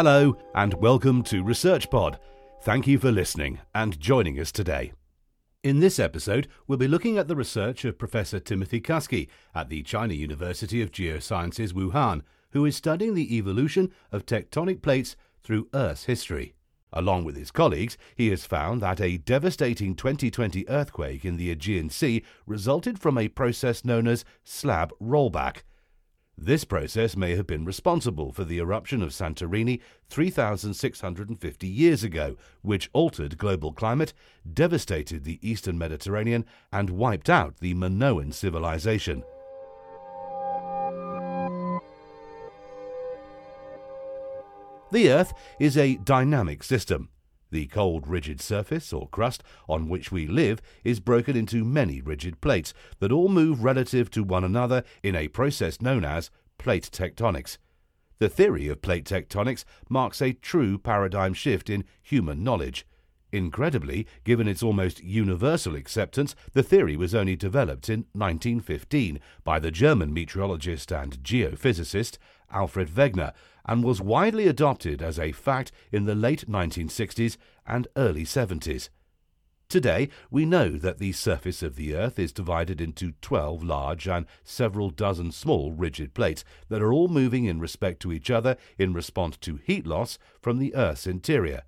Hello, and welcome to ResearchPod. Thank you for listening and joining us today. In this episode, we'll be looking at the research of Professor Timothy Kusky at the China University of Geosciences Wuhan, who is studying the evolution of tectonic plates through Earth's history. Along with his colleagues, he has found that a devastating 2020 earthquake in the Aegean Sea resulted from a process known as slab rollback. This process may have been responsible for the eruption of Santorini 3,650 years ago, which altered global climate, devastated the eastern Mediterranean, and wiped out the Minoan civilization. The Earth is a dynamic system. The cold, rigid surface, or crust, on which we live is broken into many rigid plates that all move relative to one another in a process known as plate tectonics. The theory of plate tectonics marks a true paradigm shift in human knowledge. Incredibly, given its almost universal acceptance, the theory was only developed in 1915 by the German meteorologist and geophysicist Alfred Wegener and was widely adopted as a fact in the late 1960s and early 70s. Today, we know that the surface of the Earth is divided into 12 large and several dozen small rigid plates that are all moving in respect to each other in response to heat loss from the Earth's interior.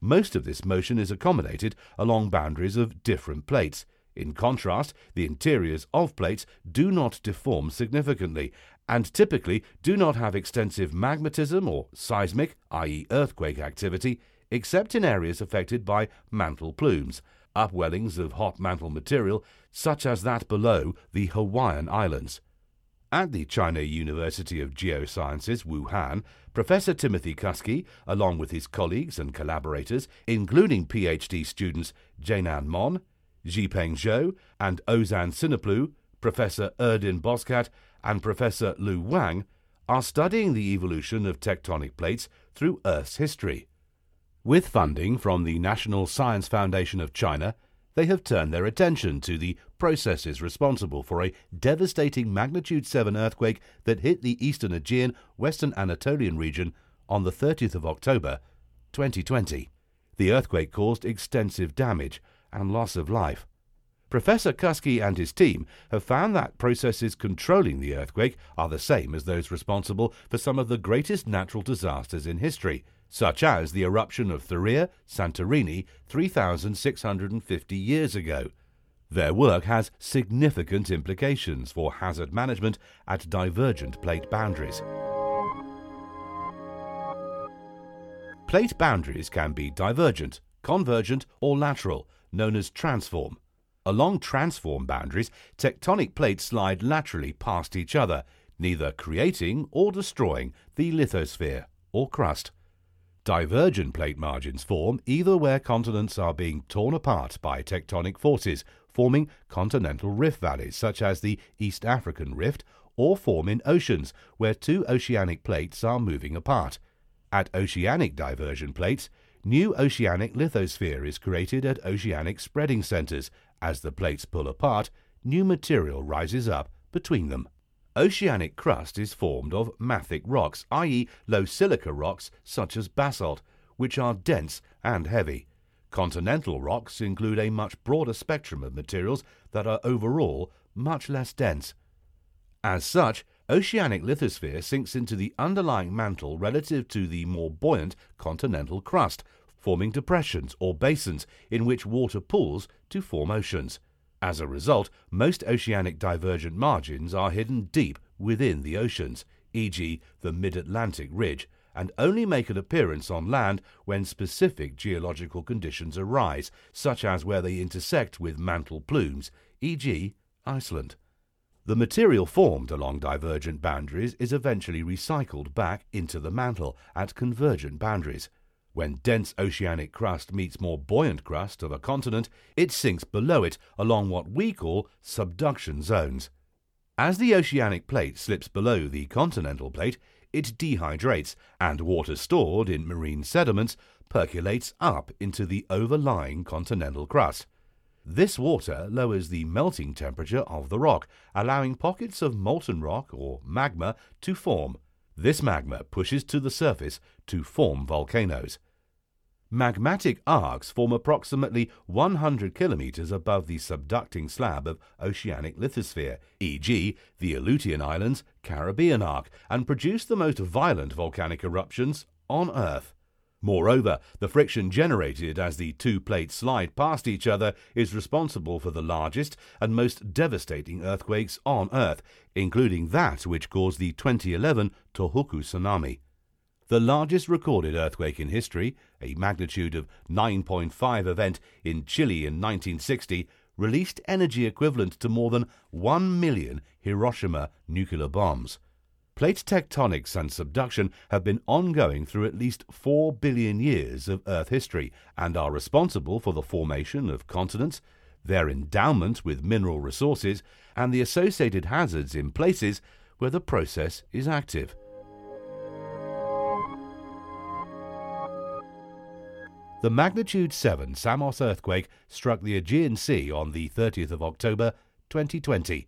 Most of this motion is accommodated along boundaries of different plates. In contrast, the interiors of plates do not deform significantly and typically do not have extensive magmatism or seismic, i.e., earthquake activity, except in areas affected by mantle plumes, upwellings of hot mantle material such as that below the Hawaiian Islands. At the China University of Geosciences, Wuhan, Professor Timothy Kusky, along with his colleagues and collaborators, including PhD students Jianan Mon, Zhipeng Zhou, and Ozan Sinaplu, Professor Erdin Bozkurt, and Professor Lu Wang are studying the evolution of tectonic plates through Earth's history. With funding from the National Science Foundation of China, they have turned their attention to the processes responsible for a devastating magnitude 7 earthquake that hit the eastern Aegean, western Anatolian region on the 30th of October 2020. The earthquake caused extensive damage and loss of life. Professor Kusky and his team have found that processes controlling the earthquake are the same as those responsible for some of the greatest natural disasters in history, such as the eruption of Thera, Santorini, 3,650 years ago. Their work has significant implications for hazard management at divergent plate boundaries. Plate boundaries can be divergent, convergent, or lateral, known as transform. Along transform boundaries, tectonic plates slide laterally past each other, neither creating or destroying the lithosphere or crust. Divergent plate margins form either where continents are being torn apart by tectonic forces, forming continental rift valleys such as the East African Rift, or form in oceans where two oceanic plates are moving apart. At oceanic divergent plates, new oceanic lithosphere is created at oceanic spreading centers as the plates pull apart, new material rises up between them. Oceanic crust is formed of mafic rocks, i.e., low silica rocks such as basalt, which are dense and heavy. Continental rocks include a much broader spectrum of materials that are overall much less dense. As such, oceanic lithosphere sinks into the underlying mantle relative to the more buoyant continental crust, forming depressions or basins in which water pools to form oceans. As a result, most oceanic divergent margins are hidden deep within the oceans, e.g., the mid Atlantic ridge, and only make an appearance on land when specific geological conditions arise, such as where they intersect with mantle plumes, e.g., Iceland. The material formed along divergent boundaries is eventually recycled back into the mantle at convergent boundaries. When dense oceanic crust meets more buoyant crust of a continent, it sinks below it along what we call subduction zones. As the oceanic plate slips below the continental plate, it dehydrates, and water stored in marine sediments percolates up into the overlying continental crust. This water lowers the melting temperature of the rock, allowing pockets of molten rock or magma to form. This magma pushes to the surface to form volcanoes. Magmatic arcs form approximately 100 kilometers above the subducting slab of oceanic lithosphere, e.g., the Aleutian Islands Caribbean arc, and produce the most violent volcanic eruptions on Earth. Moreover, the friction generated as the two plates slide past each other is responsible for the largest and most devastating earthquakes on Earth, including that which caused the 2011 Tohoku tsunami. The largest recorded earthquake in history, a magnitude of 9.5 event in Chile in 1960, released energy equivalent to more than 1 million Hiroshima nuclear bombs. Plate tectonics and subduction have been ongoing through at least 4 billion years of Earth history and are responsible for the formation of continents, their endowment with mineral resources, and the associated hazards in places where the process is active. The magnitude 7 Samos earthquake struck the Aegean Sea on the 30th of October 2020.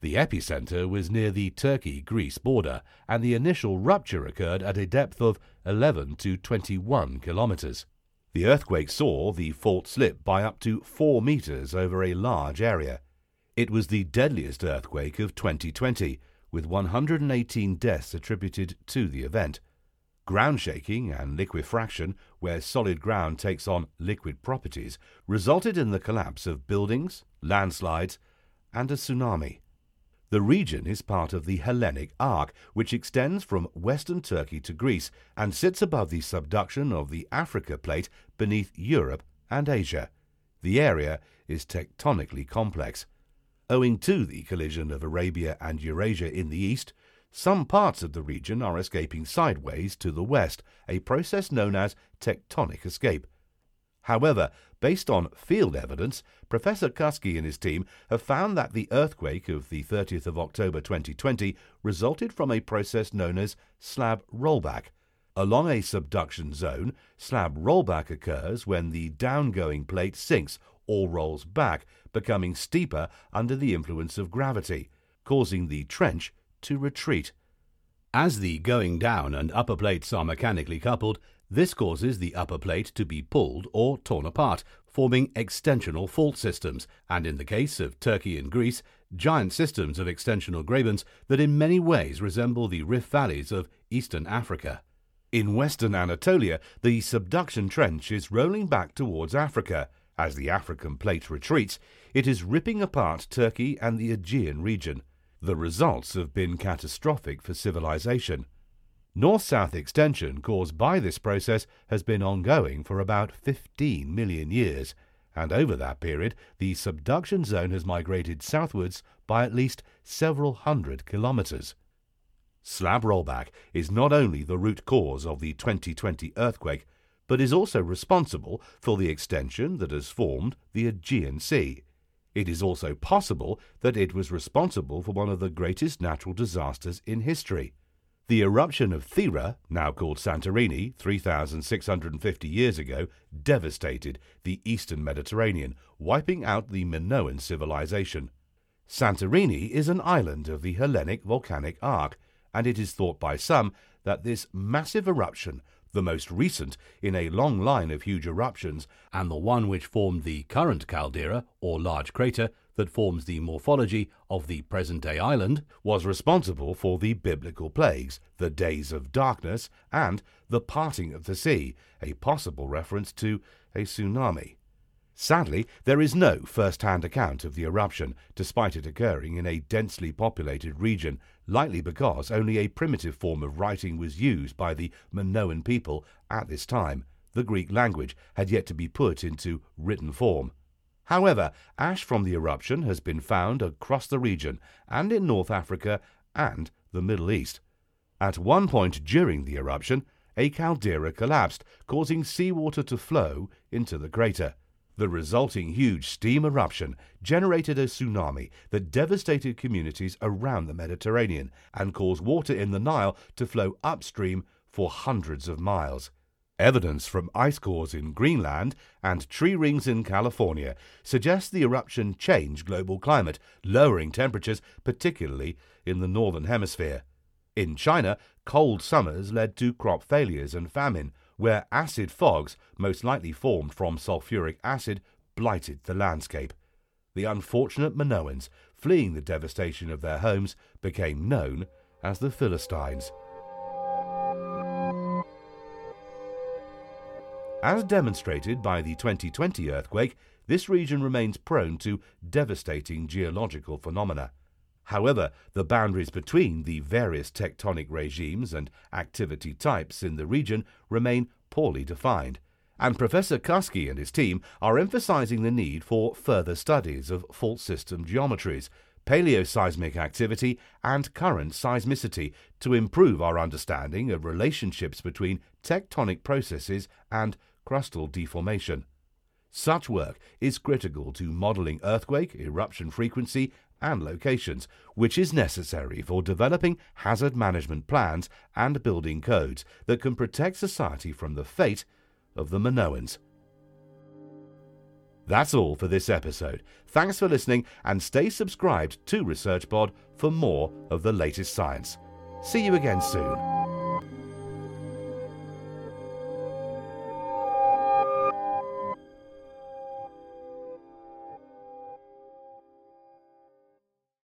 The epicenter was near the Turkey Greece border, and the initial rupture occurred at a depth of 11 to 21 kilometers. The earthquake saw the fault slip by up to 4 meters over a large area. It was the deadliest earthquake of 2020, with 118 deaths attributed to the event. Ground shaking and liquefaction, where solid ground takes on liquid properties, resulted in the collapse of buildings, landslides, and a tsunami. The region is part of the Hellenic Arc, which extends from western Turkey to Greece and sits above the subduction of the Africa plate beneath Europe and Asia. The area is tectonically complex. Owing to the collision of Arabia and Eurasia in the east, some parts of the region are escaping sideways to the west, a process known as tectonic escape. However, based on field evidence, Professor Kusky and his team have found that the earthquake of the 30th of October 2020 resulted from a process known as slab rollback. Along a subduction zone, slab rollback occurs when the downgoing plate sinks or rolls back, becoming steeper under the influence of gravity, causing the trench to retreat. As the going down and upper plates are mechanically coupled, this causes the upper plate to be pulled or torn apart, forming extensional fault systems, and in the case of Turkey and Greece, giant systems of extensional grabens that in many ways resemble the rift valleys of eastern Africa. In western Anatolia, the subduction trench is rolling back towards Africa. As the African plate retreats, it is ripping apart Turkey and the Aegean region. The results have been catastrophic for civilization. North south extension caused by this process has been ongoing for about 15 million years, and over that period the subduction zone has migrated southwards by at least several hundred kilometres. Slab rollback is not only the root cause of the 2020 earthquake, but is also responsible for the extension that has formed the Aegean Sea. It is also possible that it was responsible for one of the greatest natural disasters in history. The eruption of Thera, now called Santorini, 3,650 years ago, devastated the eastern Mediterranean, wiping out the Minoan civilization. Santorini is an island of the Hellenic volcanic arc, and it is thought by some that this massive eruption, the most recent in a long line of huge eruptions, and the one which formed the current caldera, or large crater, that forms the morphology of the present day island was responsible for the biblical plagues, the days of darkness, and the parting of the sea, a possible reference to a tsunami. Sadly, there is no first hand account of the eruption, despite it occurring in a densely populated region, likely because only a primitive form of writing was used by the Minoan people at this time. The Greek language had yet to be put into written form. However, ash from the eruption has been found across the region and in North Africa and the Middle East. At one point during the eruption, a caldera collapsed, causing seawater to flow into the crater. The resulting huge steam eruption generated a tsunami that devastated communities around the Mediterranean and caused water in the Nile to flow upstream for hundreds of miles. Evidence from ice cores in Greenland and tree rings in California suggests the eruption changed global climate, lowering temperatures, particularly in the northern hemisphere. In China, cold summers led to crop failures and famine, where acid fogs, most likely formed from sulfuric acid, blighted the landscape. The unfortunate Minoans, fleeing the devastation of their homes, became known as the Philistines. As demonstrated by the 2020 earthquake, this region remains prone to devastating geological phenomena. However, the boundaries between the various tectonic regimes and activity types in the region remain poorly defined, and Professor Kusky and his team are emphasizing the need for further studies of fault system geometries, paleoseismic activity, and current seismicity to improve our understanding of relationships between tectonic processes and crustal deformation. Such work is critical to modeling earthquake, eruption frequency, and locations, which is necessary for developing hazard management plans and building codes that can protect society from the fate of the Minoans. That's all for this episode. Thanks for listening and stay subscribed to ResearchPod for more of the latest science. See you again soon.